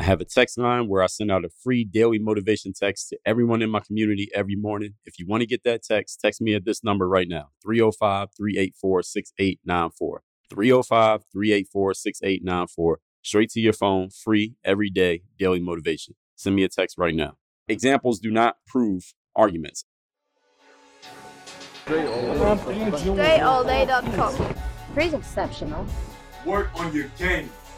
I have a text line where I send out a free daily motivation text to everyone in my community every morning. If you want to get that text, text me at this number right now 305 384 6894. 305 384 6894. Straight to your phone, free, every day, daily motivation. Send me a text right now. Examples do not prove arguments. DreAllDay.com. Pretty exceptional. Work on your game.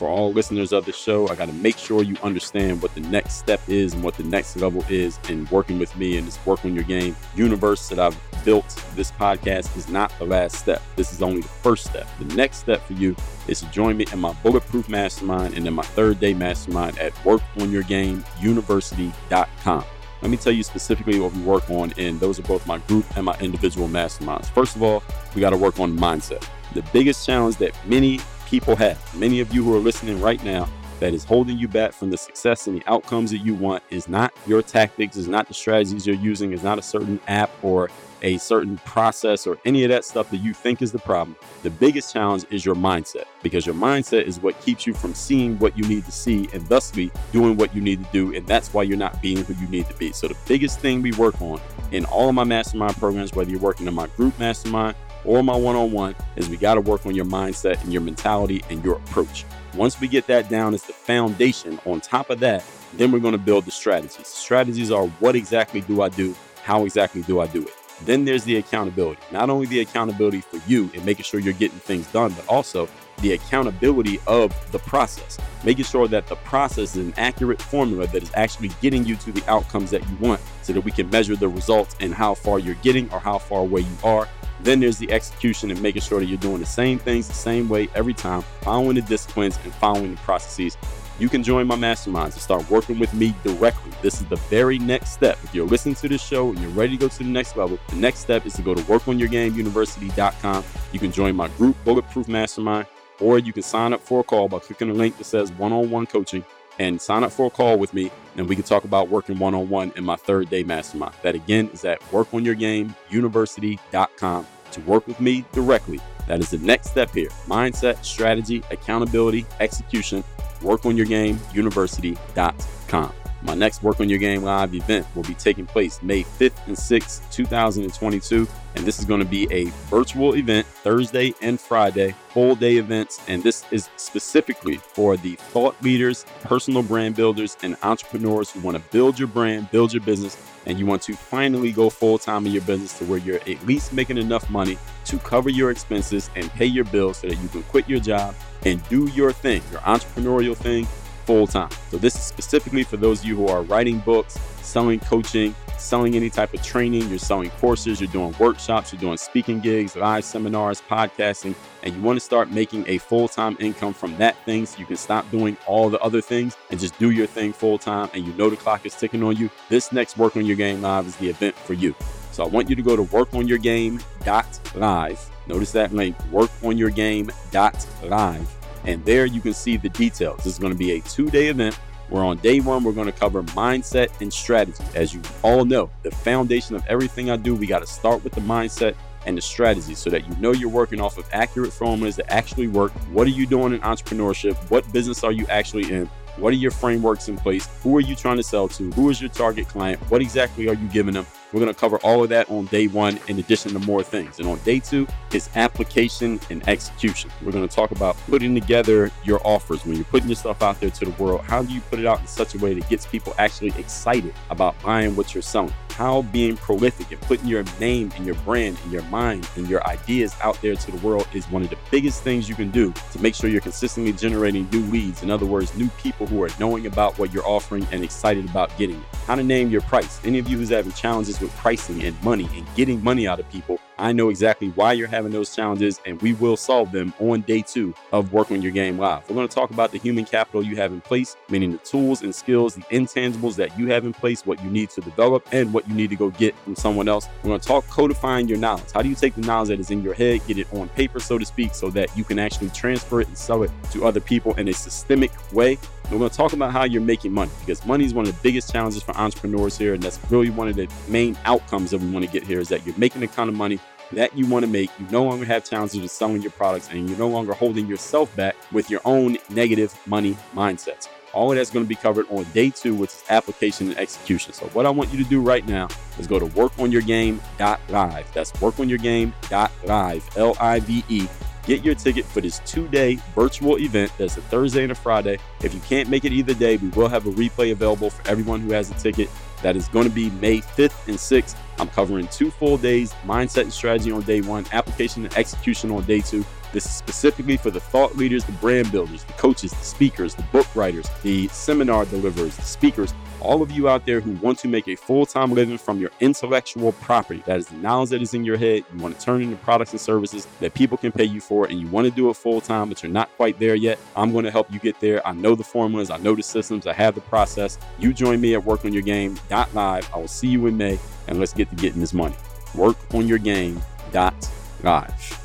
For all listeners of the show, I got to make sure you understand what the next step is and what the next level is in working with me and this Work on Your Game universe that I've built. This podcast is not the last step. This is only the first step. The next step for you is to join me in my Bulletproof Mastermind and in my third day mastermind at workonyourgameuniversity.com. Let me tell you specifically what we work on, and those are both my group and my individual masterminds. First of all, we got to work on mindset. The biggest challenge that many people have, many of you who are listening right now, that is holding you back from the success and the outcomes that you want is not your tactics, is not the strategies you're using, is not a certain app or a certain process or any of that stuff that you think is the problem. The biggest challenge is your mindset because your mindset is what keeps you from seeing what you need to see and thusly doing what you need to do. And that's why you're not being who you need to be. So, the biggest thing we work on in all of my mastermind programs, whether you're working in my group mastermind or my one on one, is we got to work on your mindset and your mentality and your approach. Once we get that down as the foundation, on top of that, then we're going to build the strategies. Strategies are what exactly do I do? How exactly do I do it? Then there's the accountability. Not only the accountability for you and making sure you're getting things done, but also the accountability of the process, making sure that the process is an accurate formula that is actually getting you to the outcomes that you want so that we can measure the results and how far you're getting or how far away you are. Then there's the execution and making sure that you're doing the same things the same way every time, following the disciplines and following the processes you can join my masterminds and start working with me directly. This is the very next step. If you're listening to this show and you're ready to go to the next level, the next step is to go to workonyourgameuniversity.com. You can join my group, Bulletproof Mastermind, or you can sign up for a call by clicking the link that says one on one coaching and sign up for a call with me and we can talk about working one on one in my third day mastermind. That again is at workonyourgameuniversity.com to work with me directly. That is the next step here mindset, strategy, accountability, execution workonyourgameuniversity.com. My next Work on Your Game Live event will be taking place May 5th and 6th, 2022. And this is going to be a virtual event Thursday and Friday, full day events. And this is specifically for the thought leaders, personal brand builders, and entrepreneurs who want to build your brand, build your business, and you want to finally go full time in your business to where you're at least making enough money to cover your expenses and pay your bills so that you can quit your job and do your thing, your entrepreneurial thing, full time. So, this is specifically for those of you who are writing books, selling coaching, selling any type of training, you're selling courses, you're doing workshops, you're doing speaking gigs, live seminars, podcasting, and you want to start making a full time income from that thing so you can stop doing all the other things and just do your thing full time and you know the clock is ticking on you. This next Work on Your Game Live is the event for you. So, I want you to go to workonyourgame.live. Notice that link, workonyourgame.live and there you can see the details. This is going to be a two day event where on day one, we're going to cover mindset and strategy. As you all know, the foundation of everything I do, we got to start with the mindset and the strategy so that you know you're working off of accurate formulas that actually work. What are you doing in entrepreneurship? What business are you actually in? What are your frameworks in place? Who are you trying to sell to? Who is your target client? What exactly are you giving them? We're going to cover all of that on day one, in addition to more things. And on day two is application and execution. We're going to talk about putting together your offers. When you're putting yourself out there to the world, how do you put it out in such a way that gets people actually excited about buying what you're selling? How being prolific and putting your name and your brand and your mind and your ideas out there to the world is one of the biggest things you can do to make sure you're consistently generating new leads. In other words, new people who are knowing about what you're offering and excited about getting it. How to name your price. Any of you who's having challenges with pricing and money and getting money out of people, I know exactly why you're having those challenges, and we will solve them on day two of Work on Your Game Live. We're going to talk about the human capital you have in place, meaning the tools and skills, the intangibles that you have in place, what you need to develop, and what you need to go get from someone else. We're going to talk codifying your knowledge. How do you take the knowledge that is in your head, get it on paper, so to speak, so that you can actually transfer it and sell it to other people in a systemic way? We're going to talk about how you're making money because money is one of the biggest challenges for entrepreneurs here. And that's really one of the main outcomes that we want to get here is that you're making the kind of money that you want to make. You no longer have challenges with selling your products and you're no longer holding yourself back with your own negative money mindsets. All of that's going to be covered on day two, which is application and execution. So, what I want you to do right now is go to workonyourgame.live. That's workonyourgame.live, L I V E. Get your ticket for this two day virtual event. That's a Thursday and a Friday. If you can't make it either day, we will have a replay available for everyone who has a ticket. That is going to be May 5th and 6th. I'm covering two full days mindset and strategy on day one, application and execution on day two. This is specifically for the thought leaders, the brand builders, the coaches, the speakers, the book writers, the seminar deliverers, the speakers, all of you out there who want to make a full time living from your intellectual property. That is the knowledge that is in your head. You want to turn into products and services that people can pay you for, and you want to do it full time, but you're not quite there yet. I'm going to help you get there. I know the formulas, I know the systems, I have the process. You join me at workonyourgame.live. I will see you in May, and let's get to getting this money. Workonyourgame.live.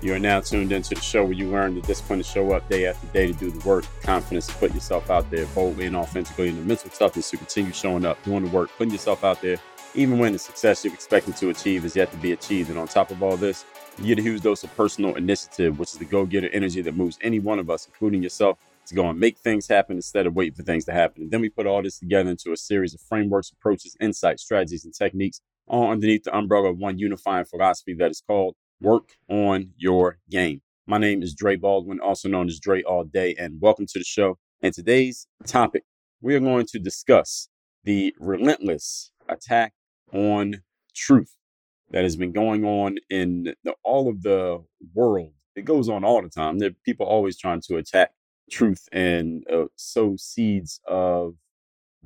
You are now tuned into the show where you learn the discipline to show up day after day to do the work, confidence to put yourself out there boldly and authentically, and the mental toughness to continue showing up, doing the work, putting yourself out there, even when the success you're expecting to achieve is yet to be achieved. And on top of all this, you get a huge dose of personal initiative, which is the go getter energy that moves any one of us, including yourself, to go and make things happen instead of waiting for things to happen. And then we put all this together into a series of frameworks, approaches, insights, strategies, and techniques, all underneath the umbrella of one unifying philosophy that is called work on your game. My name is Dre Baldwin, also known as Dre All Day, and welcome to the show. And today's topic, we are going to discuss the relentless attack on truth that has been going on in the, all of the world. It goes on all the time. There are people always trying to attack truth and uh, sow seeds of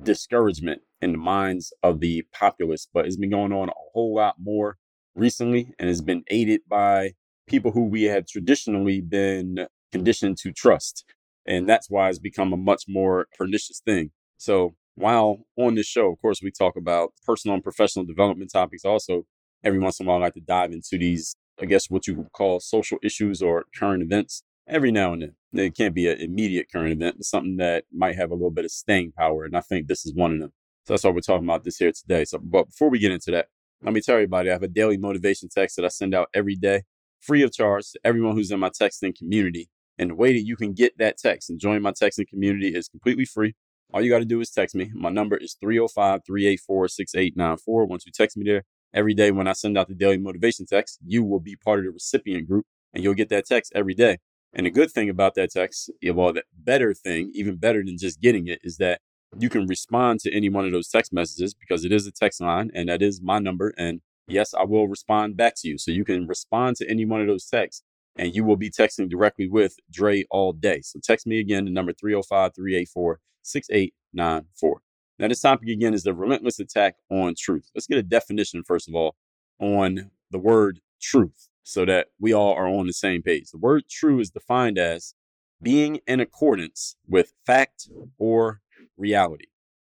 discouragement in the minds of the populace, but it's been going on a whole lot more recently and has been aided by people who we have traditionally been conditioned to trust. And that's why it's become a much more pernicious thing. So while on this show, of course, we talk about personal and professional development topics. Also, every once in a while, I like to dive into these, I guess, what you would call social issues or current events every now and then. It can't be an immediate current event, but something that might have a little bit of staying power. And I think this is one of them. So that's why we're talking about this here today. So, but before we get into that, let me tell everybody, I have a daily motivation text that I send out every day, free of charge to everyone who's in my texting community. And the way that you can get that text and join my texting community is completely free. All you got to do is text me. My number is 305 384 6894. Once you text me there every day when I send out the daily motivation text, you will be part of the recipient group and you'll get that text every day. And the good thing about that text, well, the better thing, even better than just getting it, is that you can respond to any one of those text messages because it is a text line and that is my number. And yes, I will respond back to you. So you can respond to any one of those texts and you will be texting directly with Dre all day. So text me again, the number 305 384 6894. Now, this topic again is the relentless attack on truth. Let's get a definition, first of all, on the word truth so that we all are on the same page. The word true is defined as being in accordance with fact or reality.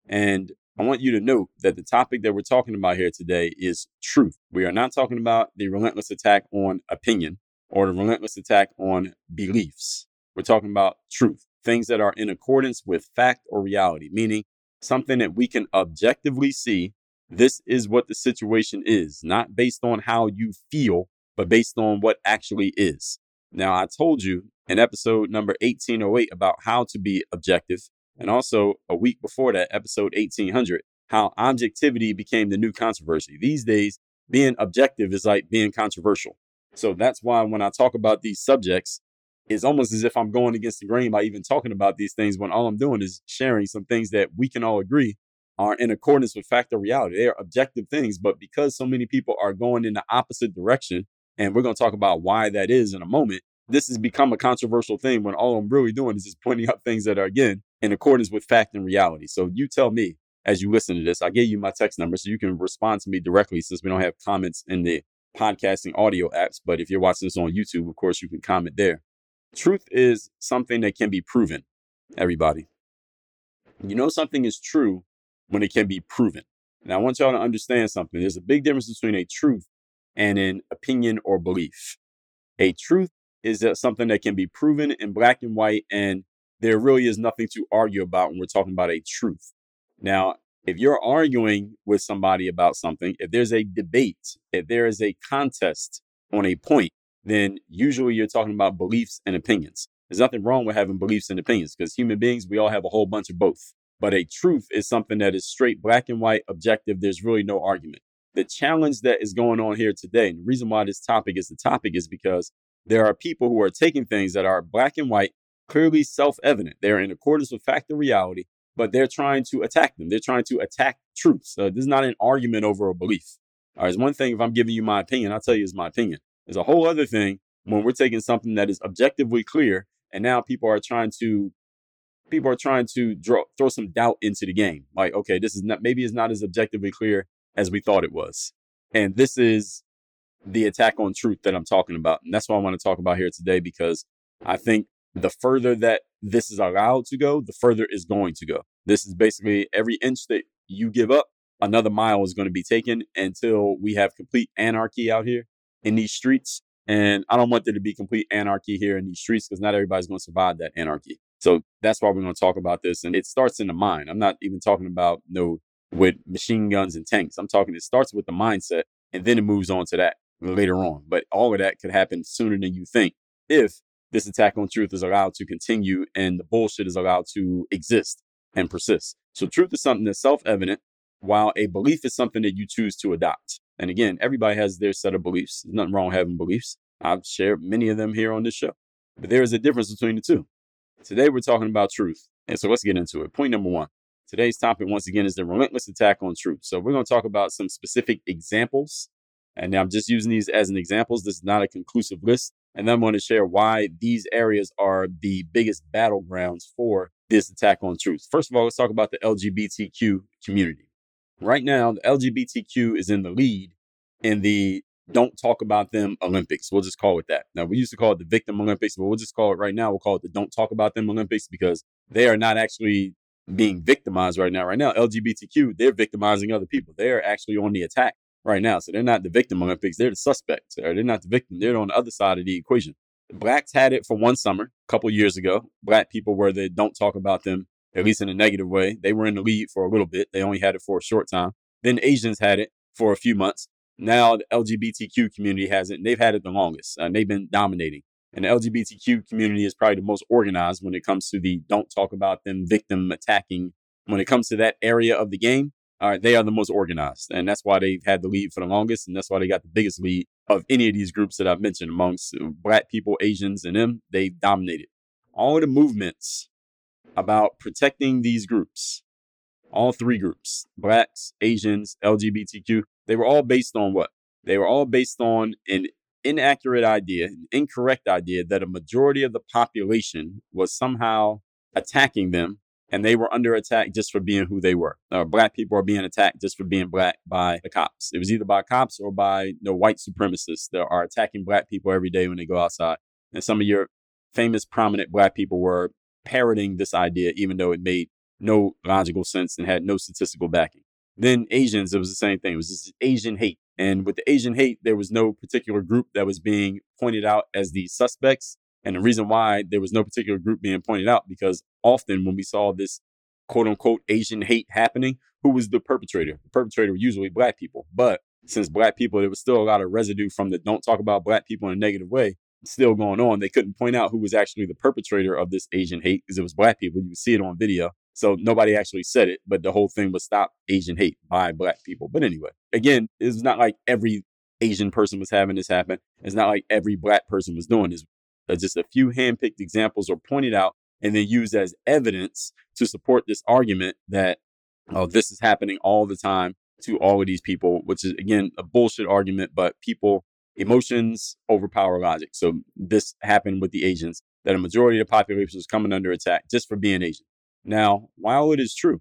And I want you to note that the topic that we're talking about here today is truth. We are not talking about the relentless attack on opinion or the relentless attack on beliefs. We're talking about truth, things that are in accordance with fact or reality, meaning something that we can objectively see. This is what the situation is, not based on how you feel, but based on what actually is. Now, I told you in episode number 1808 about how to be objective and also a week before that, episode 1800, how objectivity became the new controversy. These days, being objective is like being controversial. So that's why when I talk about these subjects, it's almost as if I'm going against the grain by even talking about these things when all I'm doing is sharing some things that we can all agree are in accordance with fact or reality. They are objective things, but because so many people are going in the opposite direction, and we're going to talk about why that is in a moment, this has become a controversial thing when all I'm really doing is just pointing out things that are, again, in accordance with fact and reality. So you tell me as you listen to this, I gave you my text number so you can respond to me directly since we don't have comments in the podcasting audio apps. But if you're watching this on YouTube, of course, you can comment there. Truth is something that can be proven, everybody. You know, something is true when it can be proven. Now, I want y'all to understand something. There's a big difference between a truth and an opinion or belief. A truth is uh, something that can be proven in black and white, and there really is nothing to argue about when we're talking about a truth. Now, if you're arguing with somebody about something, if there's a debate, if there is a contest on a point, then usually you're talking about beliefs and opinions. There's nothing wrong with having beliefs and opinions because human beings, we all have a whole bunch of both. But a truth is something that is straight black and white, objective. There's really no argument. The challenge that is going on here today, and the reason why this topic is the topic is because there are people who are taking things that are black and white, clearly self evident. They're in accordance with fact and reality, but they're trying to attack them. They're trying to attack truths. So this is not an argument over a belief. All right, it's one thing if I'm giving you my opinion, I'll tell you it's my opinion. There's a whole other thing when we're taking something that is objectively clear, and now people are trying to people are trying to draw, throw some doubt into the game. Like, okay, this is not maybe it's not as objectively clear as we thought it was, and this is the attack on truth that I'm talking about, and that's what I want to talk about here today because I think the further that this is allowed to go, the further it's going to go. This is basically every inch that you give up, another mile is going to be taken until we have complete anarchy out here in these streets. And I don't want there to be complete anarchy here in these streets because not everybody's going to survive that anarchy. So that's why we're going to talk about this. And it starts in the mind. I'm not even talking about no with machine guns and tanks. I'm talking, it starts with the mindset and then it moves on to that later on. But all of that could happen sooner than you think if this attack on truth is allowed to continue and the bullshit is allowed to exist and persist. So truth is something that's self-evident, while a belief is something that you choose to adopt. And again, everybody has their set of beliefs. There's nothing wrong having beliefs. I've shared many of them here on this show. But there is a difference between the two. Today we're talking about truth. And so let's get into it. Point number one. Today's topic, once again, is the relentless attack on truth. So we're going to talk about some specific examples. And I'm just using these as an examples. This is not a conclusive list. And then I'm going to share why these areas are the biggest battlegrounds for this attack on truth. First of all, let's talk about the LGBTQ community. Right now, the LGBTQ is in the lead in the don't talk about them Olympics. We'll just call it that. Now, we used to call it the victim Olympics, but we'll just call it right now. We'll call it the don't talk about them Olympics because they are not actually being victimized right now. Right now, LGBTQ, they're victimizing other people. They're actually on the attack right now. So they're not the victim Olympics, they're the suspects. Or they're not the victim, they're on the other side of the equation. The blacks had it for one summer, a couple years ago. Black people where they don't talk about them, at least in a negative way. They were in the lead for a little bit. They only had it for a short time. Then Asians had it for a few months. Now the LGBTQ community has it, and they've had it the longest, and they've been dominating. And the LGBTQ community is probably the most organized when it comes to the don't talk about them victim attacking. When it comes to that area of the game, all right, they are the most organized. And that's why they've had the lead for the longest. And that's why they got the biggest lead of any of these groups that I've mentioned amongst uh, black people, Asians, and them. They dominated. All the movements about protecting these groups, all three groups, blacks, Asians, LGBTQ, they were all based on what? They were all based on an inaccurate idea, an incorrect idea that a majority of the population was somehow attacking them and they were under attack just for being who they were. Uh, black people are being attacked just for being black by the cops. It was either by cops or by you know, white supremacists that are attacking black people every day when they go outside. And some of your famous prominent black people were parroting this idea, even though it made no logical sense and had no statistical backing. Then Asians, it was the same thing. It was this Asian hate. And with the Asian hate, there was no particular group that was being pointed out as the suspects. And the reason why there was no particular group being pointed out, because often when we saw this quote unquote Asian hate happening, who was the perpetrator? The perpetrator were usually black people. But since black people, there was still a lot of residue from the don't talk about black people in a negative way still going on. They couldn't point out who was actually the perpetrator of this Asian hate because it was black people. You would see it on video. So nobody actually said it, but the whole thing was stop Asian hate by black people. But anyway, again, it's not like every Asian person was having this happen. It's not like every black person was doing this. Uh, just a few handpicked examples are pointed out and then used as evidence to support this argument that oh, this is happening all the time to all of these people, which is again a bullshit argument, but people emotions overpower logic. So this happened with the Asians that a majority of the population was coming under attack just for being Asian. Now, while it is true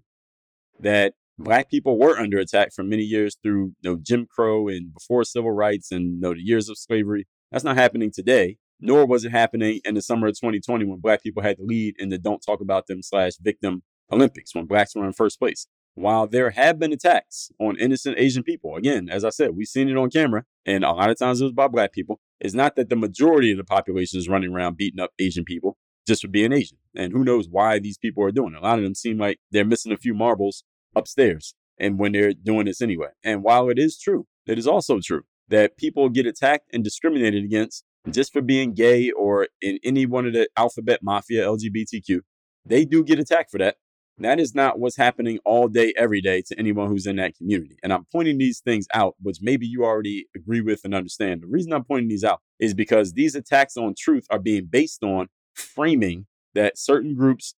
that black people were under attack for many years through you know, Jim Crow and before civil rights and you know, the years of slavery, that's not happening today. Nor was it happening in the summer of 2020 when black people had to lead in the Don't Talk About Them slash Victim Olympics when blacks were in first place. While there have been attacks on innocent Asian people, again, as I said, we've seen it on camera, and a lot of times it was by black people. It's not that the majority of the population is running around beating up Asian people just for being Asian. And who knows why these people are doing it. A lot of them seem like they're missing a few marbles upstairs and when they're doing this anyway. And while it is true, it is also true that people get attacked and discriminated against just for being gay or in any one of the alphabet mafia LGBTQ. They do get attacked for that. That is not what's happening all day, every day to anyone who's in that community. And I'm pointing these things out, which maybe you already agree with and understand. The reason I'm pointing these out is because these attacks on truth are being based on framing that certain groups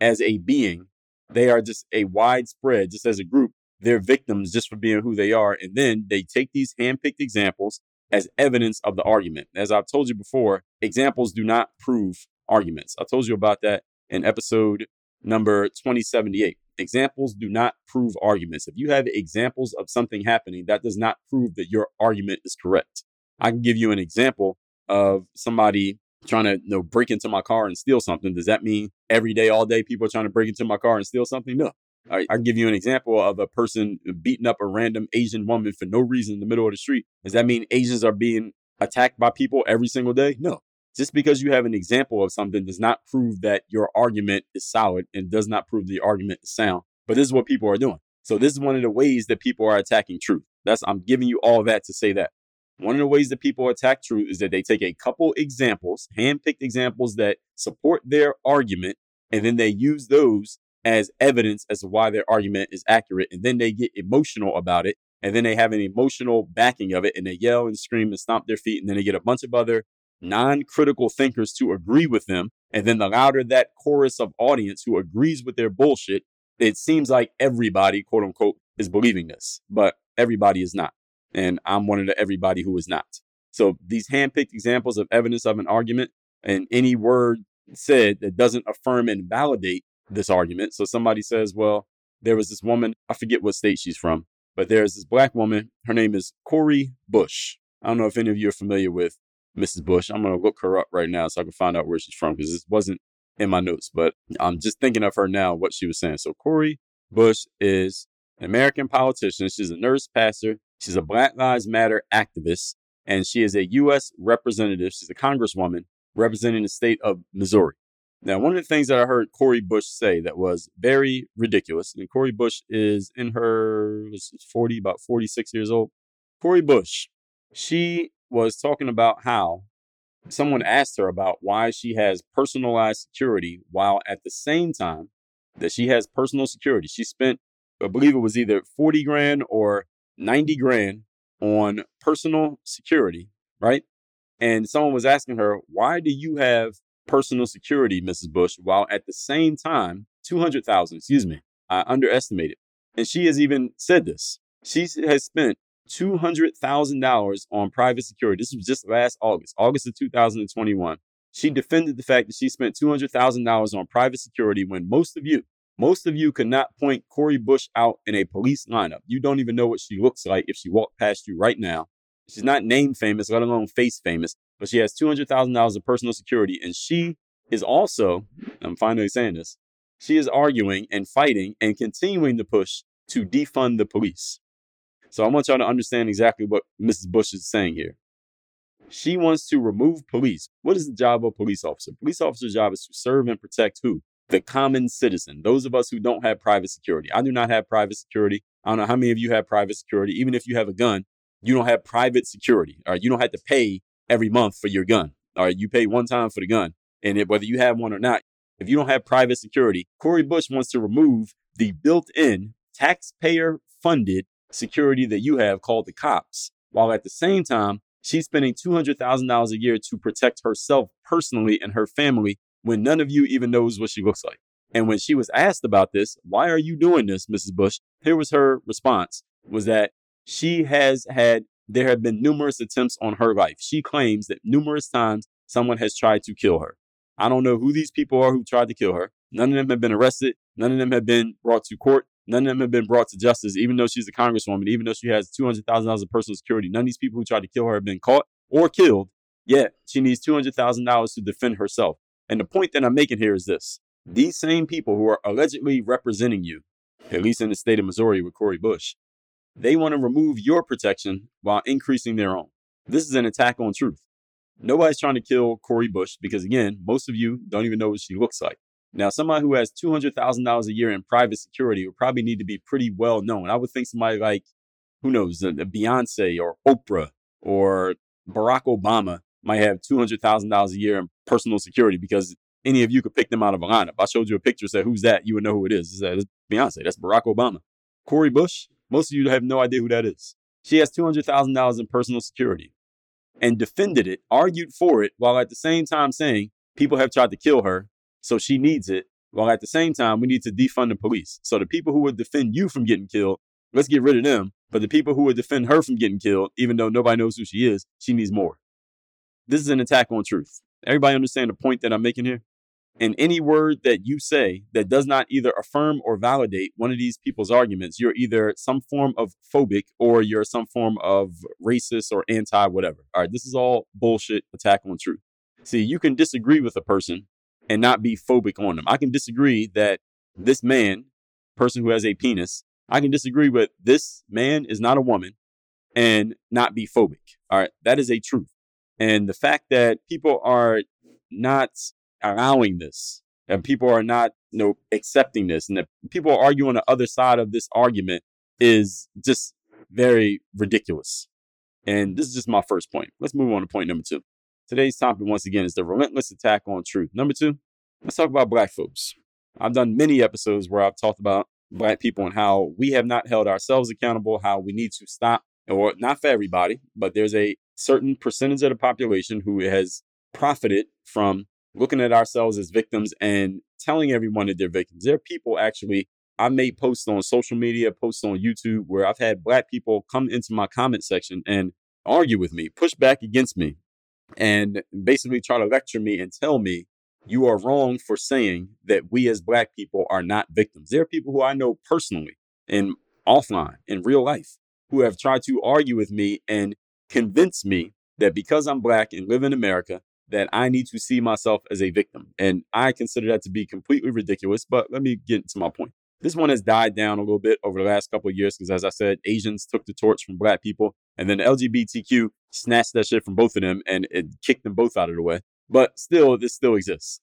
as a being, they are just a widespread, just as a group, they're victims just for being who they are. And then they take these handpicked examples as evidence of the argument. As I've told you before, examples do not prove arguments. I told you about that in episode number 2078. Examples do not prove arguments. If you have examples of something happening, that does not prove that your argument is correct. I can give you an example of somebody trying to you know, break into my car and steal something. Does that mean every day, all day, people are trying to break into my car and steal something? No. I, I give you an example of a person beating up a random Asian woman for no reason in the middle of the street. Does that mean Asians are being attacked by people every single day? No. Just because you have an example of something does not prove that your argument is solid and does not prove the argument is sound. But this is what people are doing. So this is one of the ways that people are attacking truth. That's I'm giving you all that to say that. One of the ways that people attack truth is that they take a couple examples, hand-picked examples that support their argument, and then they use those as evidence as to why their argument is accurate. And then they get emotional about it. And then they have an emotional backing of it and they yell and scream and stomp their feet. And then they get a bunch of other non critical thinkers to agree with them. And then the louder that chorus of audience who agrees with their bullshit, it seems like everybody, quote unquote, is believing this, but everybody is not. And I'm one of the everybody who is not. So these handpicked examples of evidence of an argument and any word said that doesn't affirm and validate this argument. So somebody says, well, there was this woman, I forget what state she's from, but there's this black woman. Her name is Cori Bush. I don't know if any of you are familiar with Mrs. Bush. I'm going to look her up right now so I can find out where she's from because this wasn't in my notes, but I'm just thinking of her now, what she was saying. So Cori Bush is an American politician. She's a nurse pastor. She's a Black Lives Matter activist, and she is a U.S. representative. She's a congresswoman representing the state of Missouri. Now, one of the things that I heard Cori Bush say that was very ridiculous, and Cori Bush is in her 40, about 46 years old. Cori Bush, she was talking about how someone asked her about why she has personalized security while at the same time that she has personal security. She spent, I believe it was either 40 grand or 90 grand on personal security, right? And someone was asking her, why do you have personal security, Mrs. Bush, while at the same time, 200,000, excuse me, I underestimated. And she has even said this. She has spent $200,000 on private security. This was just last August, August of 2021. She defended the fact that she spent $200,000 on private security when most of you, most of you could not point Cori Bush out in a police lineup. You don't even know what she looks like if she walked past you right now. She's not name famous, let alone face famous but she has $200,000 of personal security. And she is also, I'm finally saying this, she is arguing and fighting and continuing to push to defund the police. So I want y'all to understand exactly what Mrs. Bush is saying here. She wants to remove police. What is the job of a police officer? Police officer's job is to serve and protect who? The common citizen. Those of us who don't have private security. I do not have private security. I don't know how many of you have private security. Even if you have a gun, you don't have private security. All right, you don't have to pay every month for your gun. All right, you pay one time for the gun. And it, whether you have one or not, if you don't have private security, Cori Bush wants to remove the built in taxpayer funded security that you have called the cops, while at the same time, she's spending $200,000 a year to protect herself personally and her family when none of you even knows what she looks like. And when she was asked about this, why are you doing this, Mrs. Bush? Here was her response was that she has had, there have been numerous attempts on her life. She claims that numerous times someone has tried to kill her. I don't know who these people are who tried to kill her. None of them have been arrested. None of them have been brought to court. None of them have been brought to justice, even though she's a congresswoman, even though she has $200,000 of personal security. None of these people who tried to kill her have been caught or killed. Yet she needs $200,000 to defend herself. And the point that I'm making here is this these same people who are allegedly representing you, at least in the state of Missouri with Cori Bush, they want to remove your protection while increasing their own. This is an attack on truth. Nobody's trying to kill Cori Bush because, again, most of you don't even know what she looks like. Now, somebody who has $200,000 a year in private security would probably need to be pretty well known. I would think somebody like, who knows, uh, Beyonce or Oprah or Barack Obama might have $200,000 a year in personal security because any of you could pick them out of a lineup. I showed you a picture, said, who's that? You would know who it is. It's Beyonce. That's Barack Obama. Cori Bush, most of you have no idea who that is. She has $200,000 in personal security and defended it, argued for it, while at the same time saying people have tried to kill her, so she needs it. While at the same time, we need to defund the police. So the people who would defend you from getting killed, let's get rid of them. But the people who would defend her from getting killed, even though nobody knows who she is, she needs more. This is an attack on truth. Everybody understand the point that I'm making here? And any word that you say that does not either affirm or validate one of these people's arguments, you're either some form of phobic or you're some form of racist or anti whatever. All right, this is all bullshit attack on truth. See, you can disagree with a person and not be phobic on them. I can disagree that this man, person who has a penis, I can disagree with this man is not a woman and not be phobic. All right, that is a truth. And the fact that people are not allowing this and people are not you know accepting this and that people are arguing on the other side of this argument is just very ridiculous. And this is just my first point. Let's move on to point number two. Today's topic once again is the relentless attack on truth. Number two let's talk about black folks. I've done many episodes where i've talked about black people and how we have not held ourselves accountable how we need to stop or not for everybody but there's a certain percentage of the population who has profited from looking at ourselves as victims and telling everyone that they're victims. There are people actually, I made posts on social media, posts on YouTube where I've had black people come into my comment section and argue with me, push back against me, and basically try to lecture me and tell me you are wrong for saying that we as black people are not victims. There are people who I know personally and offline in real life who have tried to argue with me and convince me that because I'm black and live in America, that I need to see myself as a victim. And I consider that to be completely ridiculous. But let me get to my point. This one has died down a little bit over the last couple of years because, as I said, Asians took the torch from black people, and then LGBTQ snatched that shit from both of them and it kicked them both out of the way. But still, this still exists.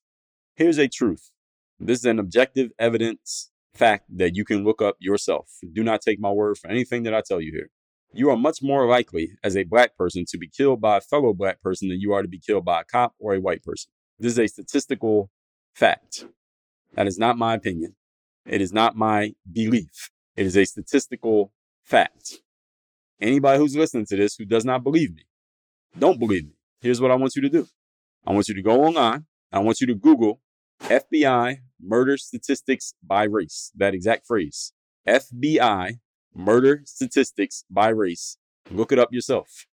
Here's a truth this is an objective evidence fact that you can look up yourself. Do not take my word for anything that I tell you here you are much more likely as a black person to be killed by a fellow black person than you are to be killed by a cop or a white person. This is a statistical fact. That is not my opinion. It is not my belief. It is a statistical fact. Anybody who's listening to this who does not believe me, don't believe me. Here's what I want you to do. I want you to go online. I want you to Google FBI murder statistics by race. That exact phrase. FBI murder statistics by race. Look it up yourself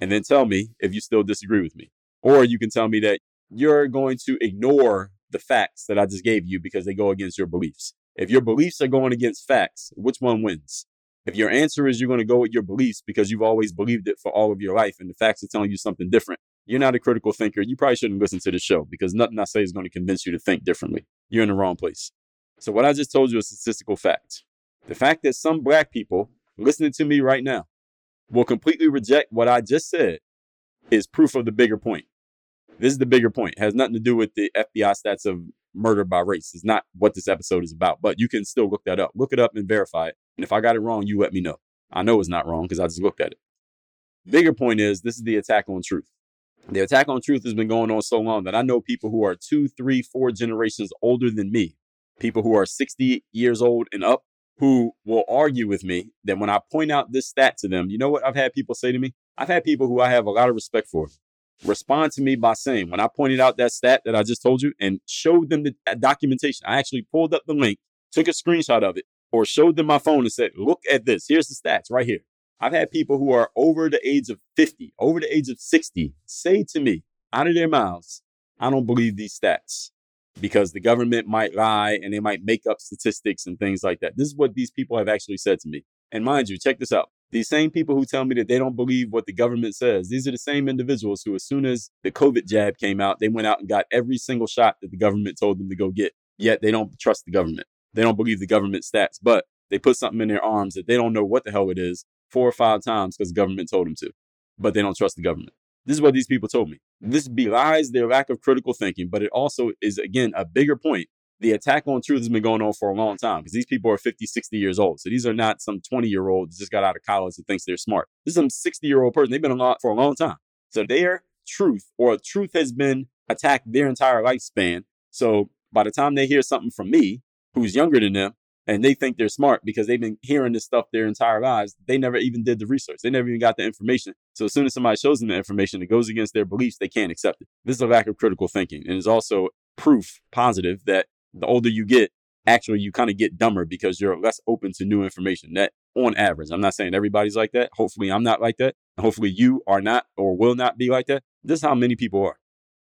and then tell me if you still disagree with me. Or you can tell me that you're going to ignore the facts that I just gave you because they go against your beliefs. If your beliefs are going against facts, which one wins? If your answer is you're going to go with your beliefs because you've always believed it for all of your life and the facts are telling you something different, you're not a critical thinker. You probably shouldn't listen to the show because nothing I say is going to convince you to think differently. You're in the wrong place. So, what I just told you is statistical fact. The fact that some black people listening to me right now will completely reject what I just said is proof of the bigger point. This is the bigger point. It has nothing to do with the FBI stats of murder by race. It's not what this episode is about, but you can still look that up. Look it up and verify it. And if I got it wrong, you let me know. I know it's not wrong because I just looked at it. Bigger point is this is the attack on truth. The attack on truth has been going on so long that I know people who are two, three, four generations older than me, people who are 60 years old and up, who will argue with me that when I point out this stat to them, you know what I've had people say to me? I've had people who I have a lot of respect for respond to me by saying, when I pointed out that stat that I just told you and showed them the uh, documentation, I actually pulled up the link, took a screenshot of it, or showed them my phone and said, look at this. Here's the stats right here. I've had people who are over the age of 50, over the age of 60, say to me out of their mouths, I don't believe these stats because the government might lie and they might make up statistics and things like that. This is what these people have actually said to me. And mind you, check this out. These same people who tell me that they don't believe what the government says, these are the same individuals who, as soon as the COVID jab came out, they went out and got every single shot that the government told them to go get. Yet they don't trust the government. They don't believe the government stats, but they put something in their arms that they don't know what the hell it is four or five times because the government told them to, but they don't trust the government. This is what these people told me. This belies their lack of critical thinking, but it also is, again, a bigger point. The attack on truth has been going on for a long time because these people are 50, 60 years old. So these are not some 20 year old that just got out of college and thinks they're smart. This is some 60 year old person. They've been alive for a long time. So their truth or truth has been attacked their entire lifespan. So by the time they hear something from me, who's younger than them, and they think they're smart because they've been hearing this stuff their entire lives. They never even did the research. They never even got the information. So as soon as somebody shows them the information that goes against their beliefs, they can't accept it. This is a lack of critical thinking. And it's also proof positive that the older you get, actually you kind of get dumber because you're less open to new information. That on average, I'm not saying everybody's like that. Hopefully I'm not like that. hopefully you are not or will not be like that. This is how many people are.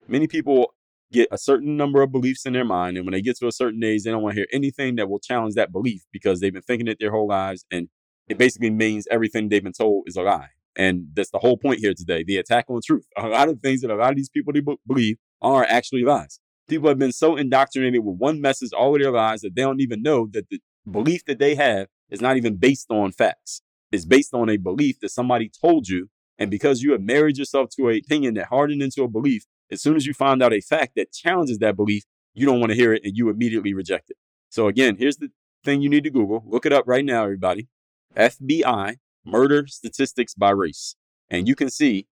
Many people get a certain number of beliefs in their mind. And when they get to a certain age, they don't want to hear anything that will challenge that belief because they've been thinking it their whole lives. And it basically means everything they've been told is a lie. And that's the whole point here today the attack on truth. A lot of things that a lot of these people believe are actually lies. People have been so indoctrinated with one message all of their lives that they don't even know that the belief that they have is not even based on facts. It's based on a belief that somebody told you. And because you have married yourself to an opinion that hardened into a belief, as soon as you find out a fact that challenges that belief, you don't want to hear it and you immediately reject it. So again, here's the thing you need to Google. Look it up right now, everybody. FBI murder statistics by race. And you can see,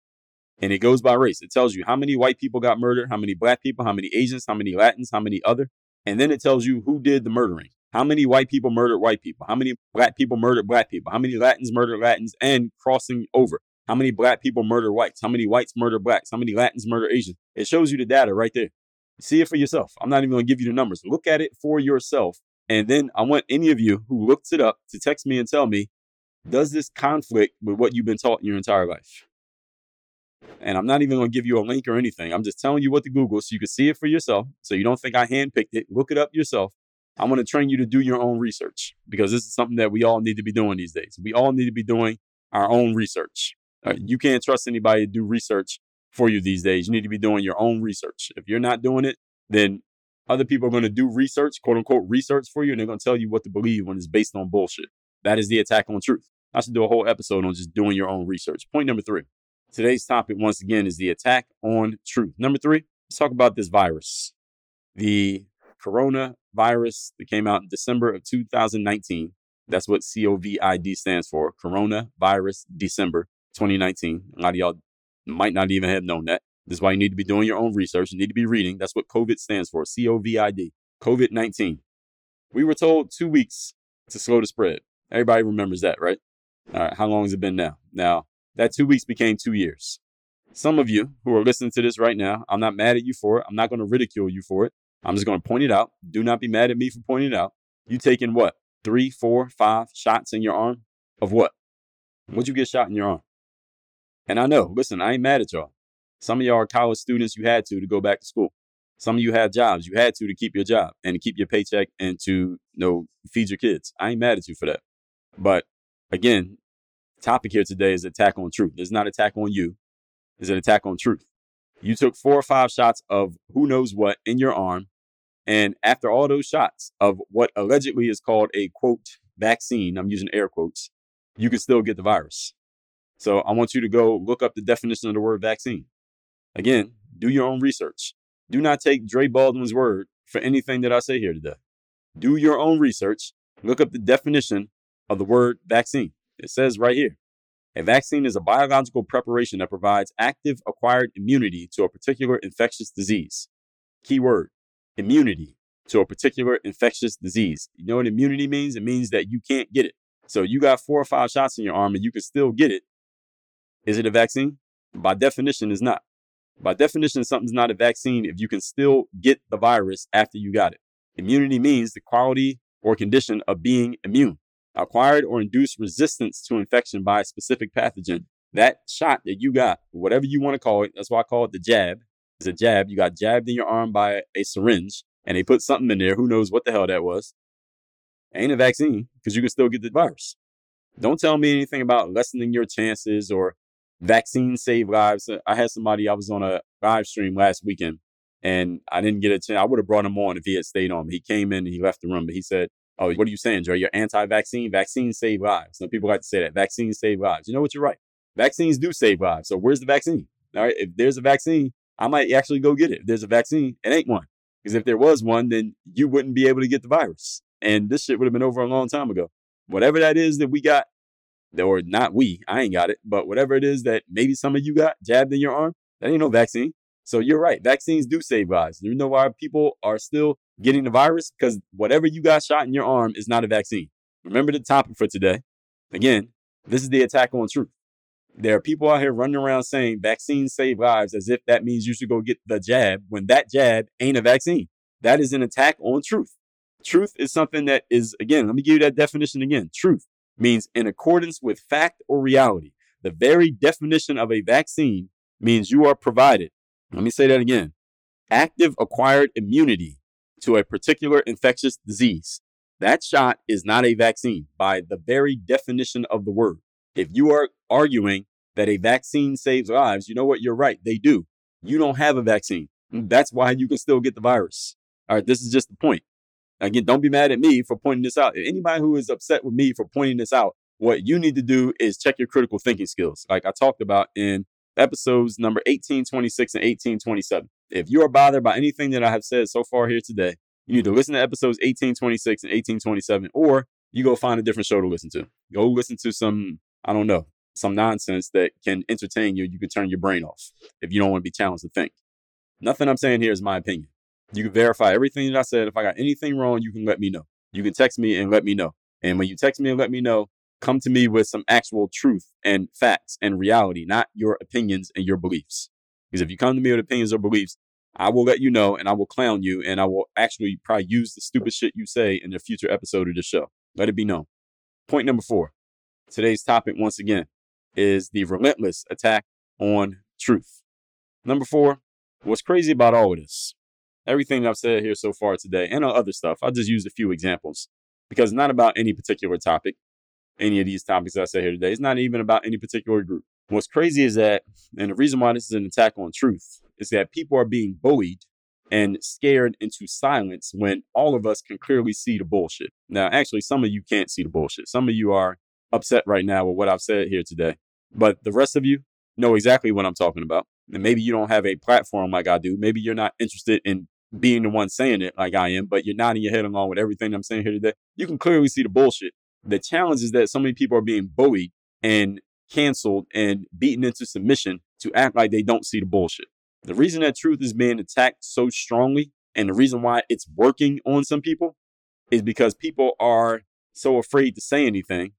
and it goes by race. It tells you how many white people got murdered, how many black people, how many Asians, how many Latins, how many other. And then it tells you who did the murdering. How many white people murdered white people? How many black people murdered black people? How many Latins murdered Latins and crossing over? How many black people murder whites? How many whites murder blacks? How many Latins murder Asians? It shows you the data right there. See it for yourself. I'm not even going to give you the numbers. Look at it for yourself. And then I want any of you who looked it up to text me and tell me, does this conflict with what you've been taught in your entire life? And I'm not even going to give you a link or anything. I'm just telling you what to Google so you can see it for yourself. So you don't think I handpicked it. Look it up yourself. I want to train you to do your own research because this is something that we all need to be doing these days. We all need to be doing our own research. Uh, you can't trust anybody to do research for you these days. You need to be doing your own research. If you're not doing it, then other people are going to do research, quote unquote, research for you, and they're going to tell you what to believe when it's based on bullshit. That is the attack on truth. I should do a whole episode on just doing your own research. Point number three. Today's topic, once again, is the attack on truth. Number three, let's talk about this virus. The coronavirus that came out in December of 2019. That's what COVID stands for. Coronavirus December 2019. A lot of y'all might not even have known that. This is why you need to be doing your own research. You need to be reading. That's what COVID stands for C O V I D. COVID 19. We were told two weeks to slow the spread. Everybody remembers that, right? All right. How long has it been now? Now, that two weeks became two years. Some of you who are listening to this right now, I'm not mad at you for it. I'm not going to ridicule you for it. I'm just going to point it out. Do not be mad at me for pointing it out. You taking what? Three, four, five shots in your arm? Of what? What'd you get shot in your arm? And I know, listen, I ain't mad at y'all. Some of y'all are college students, you had to to go back to school. Some of you had jobs, you had to to keep your job and to keep your paycheck and to you know, feed your kids. I ain't mad at you for that. But again, topic here today is attack on truth. It's not attack on you. It's an attack on truth. You took four or five shots of who knows what in your arm. And after all those shots of what allegedly is called a quote vaccine, I'm using air quotes, you can still get the virus. So I want you to go look up the definition of the word vaccine. Again, do your own research. Do not take Dre Baldwin's word for anything that I say here today. Do your own research. Look up the definition of the word vaccine. It says right here a vaccine is a biological preparation that provides active acquired immunity to a particular infectious disease. Key word immunity to a particular infectious disease. You know what immunity means? It means that you can't get it. So you got four or five shots in your arm and you can still get it is it a vaccine? By definition, it's not. By definition, something's not a vaccine if you can still get the virus after you got it. Immunity means the quality or condition of being immune, acquired or induced resistance to infection by a specific pathogen. That shot that you got, whatever you want to call it, that's why I call it the jab. It's a jab. You got jabbed in your arm by a syringe and they put something in there. Who knows what the hell that was? Ain't a vaccine because you can still get the virus. Don't tell me anything about lessening your chances or vaccines save lives. Uh, I had somebody, I was on a live stream last weekend and I didn't get a chance. I would have brought him on if he had stayed on. He came in and he left the room, but he said, Oh, what are you saying, Joe? You're anti vaccine? Vaccines save lives. Some people like to say that. Vaccines save lives. You know what? You're right. Vaccines do save lives. So where's the vaccine? All right. If there's a vaccine, I might actually go get it. If there's a vaccine, it ain't one. Because if there was one, then you wouldn't be able to get the virus. And this shit would have been over a long time ago. Whatever that is that we got, or not we, I ain't got it, but whatever it is that maybe some of you got jabbed in your arm, that ain't no vaccine. So you're right. Vaccines do save lives. You know why people are still getting the virus? Because whatever you got shot in your arm is not a vaccine. Remember the topic for today. Again, this is the attack on truth. There are people out here running around saying vaccines save lives as if that means you should go get the jab when that jab ain't a vaccine. That is an attack on truth. Truth is something that is, again, let me give you that definition again. Truth means in accordance with fact or reality. The very definition of a vaccine means you are provided. Let me say that again. Active acquired immunity to a particular infectious disease. That shot is not a vaccine by the very definition of the word. If you are arguing that a vaccine saves lives, you know what? You're right. They do. You don't have a vaccine. That's why you can still get the virus. All right. This is just the point. Again, don't be mad at me for pointing this out. Anybody who is upset with me for pointing this out, what you need to do is check your critical thinking skills. Like I talked about in episodes number 1826 and 1827. If you are bothered by anything that I have said so far here today, you need to listen to episodes 1826 and 1827, or you go find a different show to listen to. Go listen to some, I don't know, some nonsense that can entertain you. You can turn your brain off if you don't want to be challenged to think. Nothing I'm saying here is my opinion. You can verify everything that I said. If I got anything wrong, you can let me know. You can text me and let me know. And when you text me and let me know, come to me with some actual truth and facts and reality, not your opinions and your beliefs. Because if you come to me with opinions or beliefs, I will let you know and I will clown you and I will actually probably use the stupid shit you say in a future episode of the show. Let it be known. Point number four. Today's topic, once again, is the relentless attack on truth. Number four, what's crazy about all of this? Everything I've said here so far today and other stuff, I'll just use a few examples because it's not about any particular topic. Any of these topics I said here today, it's not even about any particular group. What's crazy is that, and the reason why this is an attack on truth is that people are being bullied and scared into silence when all of us can clearly see the bullshit. Now, actually, some of you can't see the bullshit. Some of you are upset right now with what I've said here today. But the rest of you know exactly what I'm talking about. And maybe you don't have a platform like I do. Maybe you're not interested in being the one saying it like I am, but you're nodding your head along with everything I'm saying here today. You can clearly see the bullshit. The challenge is that so many people are being bullied and canceled and beaten into submission to act like they don't see the bullshit. The reason that truth is being attacked so strongly and the reason why it's working on some people is because people are so afraid to say anything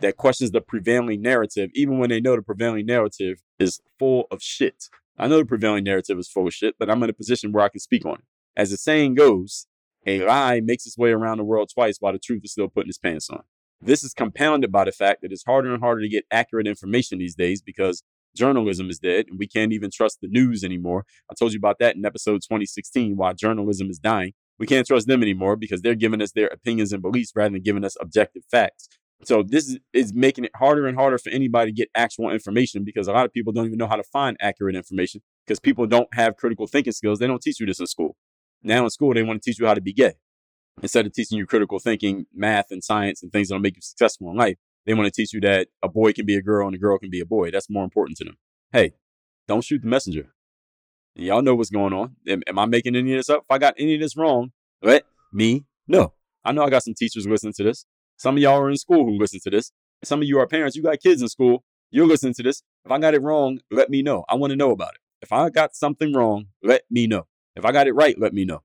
that questions the prevailing narrative, even when they know the prevailing narrative is full of shit. I know the prevailing narrative is full of shit, but I'm in a position where I can speak on it. As the saying goes, a lie makes its way around the world twice while the truth is still putting its pants on. This is compounded by the fact that it's harder and harder to get accurate information these days because journalism is dead and we can't even trust the news anymore. I told you about that in episode 2016, why journalism is dying. We can't trust them anymore because they're giving us their opinions and beliefs rather than giving us objective facts. So this is, making it harder and harder for anybody to get actual information because a lot of people don't even know how to find accurate information because people don't have critical thinking skills. They don't teach you this in school. Now in school, they want to teach you how to be gay. Instead of teaching you critical thinking, math and science and things that'll make you successful in life, they want to teach you that a boy can be a girl and a girl can be a boy. That's more important to them. Hey, don't shoot the messenger. Y'all know what's going on. Am, am I making any of this up? If I got any of this wrong, let me know. I know I got some teachers listening to this. Some of y'all are in school who listen to this. Some of you are parents. You got kids in school. You're listening to this. If I got it wrong, let me know. I want to know about it. If I got something wrong, let me know. If I got it right, let me know.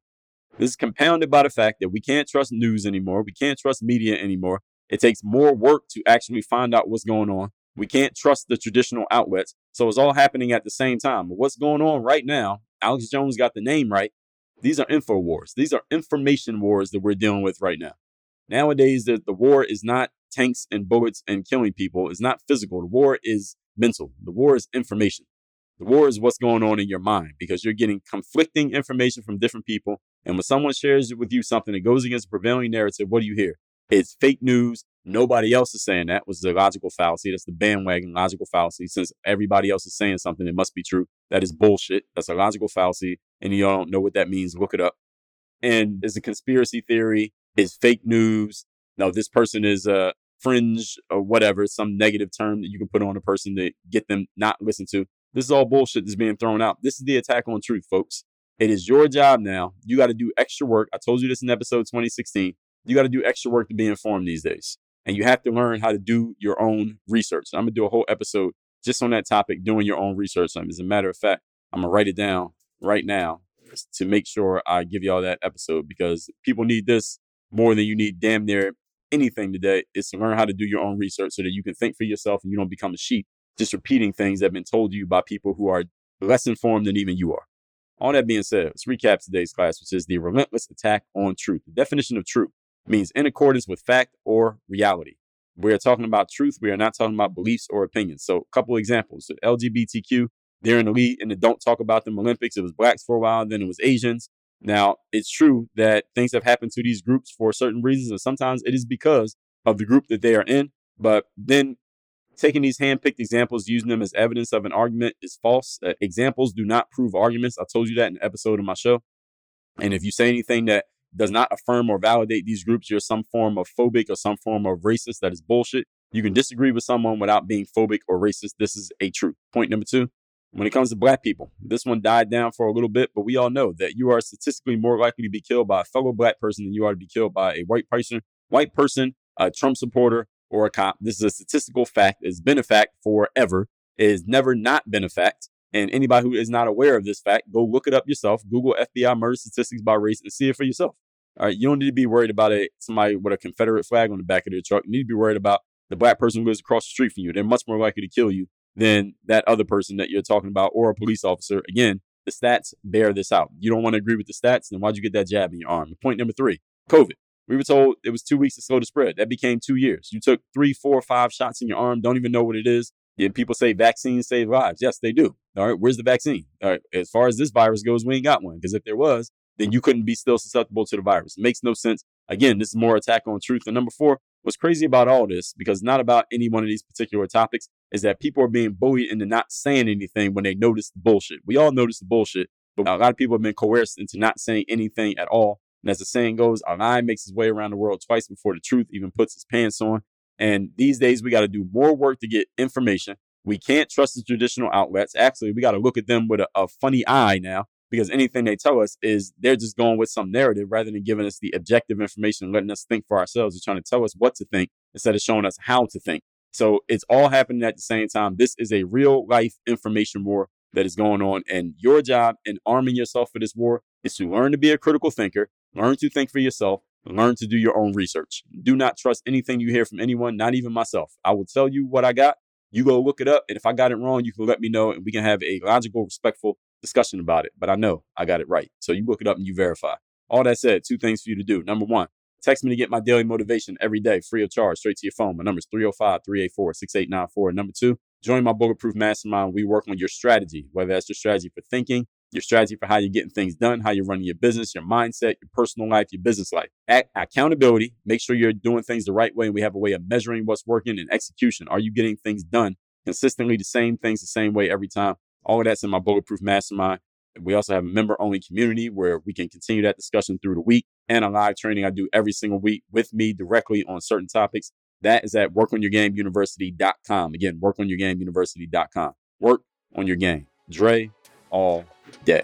This is compounded by the fact that we can't trust news anymore. We can't trust media anymore. It takes more work to actually find out what's going on. We can't trust the traditional outlets. So it's all happening at the same time. What's going on right now? Alex Jones got the name right. These are info wars. These are information wars that we're dealing with right now. Nowadays, the, the war is not tanks and bullets and killing people. It's not physical. The war is mental. The war is information. The war is what's going on in your mind because you're getting conflicting information from different people. And when someone shares with you something that goes against the prevailing narrative, what do you hear? It's fake news. Nobody else is saying that was the logical fallacy. That's the bandwagon logical fallacy. Since everybody else is saying something, it must be true. That is bullshit. That's a logical fallacy. And you don't know what that means. Look it up. And it's a conspiracy theory, is fake news. No, this person is a fringe or whatever, some negative term that you can put on a person to get them not listen to. This is all bullshit that's being thrown out. This is the attack on truth, folks. It is your job now. You got to do extra work. I told you this in episode 2016. You got to do extra work to be informed these days. And you have to learn how to do your own research. I'm going to do a whole episode just on that topic, doing your own research. As a matter of fact, I'm going to write it down right now to make sure I give y'all that episode because people need this more than you need damn near anything today is to learn how to do your own research so that you can think for yourself and you don't become a sheep just repeating things that have been told to you by people who are less informed than even you are. All that being said, let's recap today's class, which is the relentless attack on truth. The definition of truth means in accordance with fact or reality. We are talking about truth. We are not talking about beliefs or opinions. So, a couple examples: LGBTQ, they're in the lead in the Don't Talk About Them Olympics. It was blacks for a while, then it was Asians. Now, it's true that things have happened to these groups for certain reasons, and sometimes it is because of the group that they are in. But then taking these hand-picked examples, using them as evidence of an argument is false. Uh, examples do not prove arguments. I told you that in an episode of my show. And if you say anything that does not affirm or validate these groups, you're some form of phobic or some form of racist. That is bullshit. You can disagree with someone without being phobic or racist. This is a truth. Point number two. When it comes to black people, this one died down for a little bit, but we all know that you are statistically more likely to be killed by a fellow black person than you are to be killed by a white person, white person, a Trump supporter, or a cop. This is a statistical fact. It's been a fact forever. It has never not been a fact. And anybody who is not aware of this fact, go look it up yourself. Google FBI murder statistics by race and see it for yourself. All right, you don't need to be worried about a somebody with a Confederate flag on the back of their truck. You need to be worried about the black person who lives across the street from you. They're much more likely to kill you than that other person that you're talking about or a police officer. Again, the stats bear this out. You don't want to agree with the stats, then why'd you get that jab in your arm? Point number three, COVID. We were told it was two weeks to slow the spread. That became two years. You took three, four, five shots in your arm, don't even know what it is. Yeah, people say vaccines save lives. Yes, they do. All right, where's the vaccine? All right, as far as this virus goes, we ain't got one. Because if there was, then you couldn't be still susceptible to the virus. It makes no sense. Again, this is more attack on truth. And number four, what's crazy about all this, because not about any one of these particular topics, is that people are being bullied into not saying anything when they notice the bullshit. We all notice the bullshit, but a lot of people have been coerced into not saying anything at all. And as the saying goes, a lie makes its way around the world twice before the truth even puts its pants on. And these days, we got to do more work to get information. We can't trust the traditional outlets. Actually, we got to look at them with a, a funny eye now because anything they tell us is they're just going with some narrative rather than giving us the objective information and letting us think for ourselves. They're trying to tell us what to think instead of showing us how to think. So it's all happening at the same time. This is a real life information war that is going on. And your job in arming yourself for this war is to learn to be a critical thinker, learn to think for yourself, learn to do your own research. Do not trust anything you hear from anyone, not even myself. I will tell you what I got. You go look it up. And if I got it wrong, you can let me know and we can have a logical, respectful discussion about it. But I know I got it right. So you look it up and you verify. All that said, two things for you to do. Number one, text me to get my daily motivation every day, free of charge, straight to your phone. My number is 305 384 6894. Number two, join my Bulletproof Mastermind. We work on your strategy, whether that's your strategy for thinking, your strategy for how you're getting things done, how you're running your business, your mindset, your personal life, your business life. At accountability, make sure you're doing things the right way. And we have a way of measuring what's working and execution. Are you getting things done consistently, the same things the same way every time? All of that's in my Bulletproof Mastermind. We also have a member only community where we can continue that discussion through the week and a live training I do every single week with me directly on certain topics. That is at workonyourgameuniversity.com. Again, workonyourgameuniversity.com. Work on your game. Dre all day.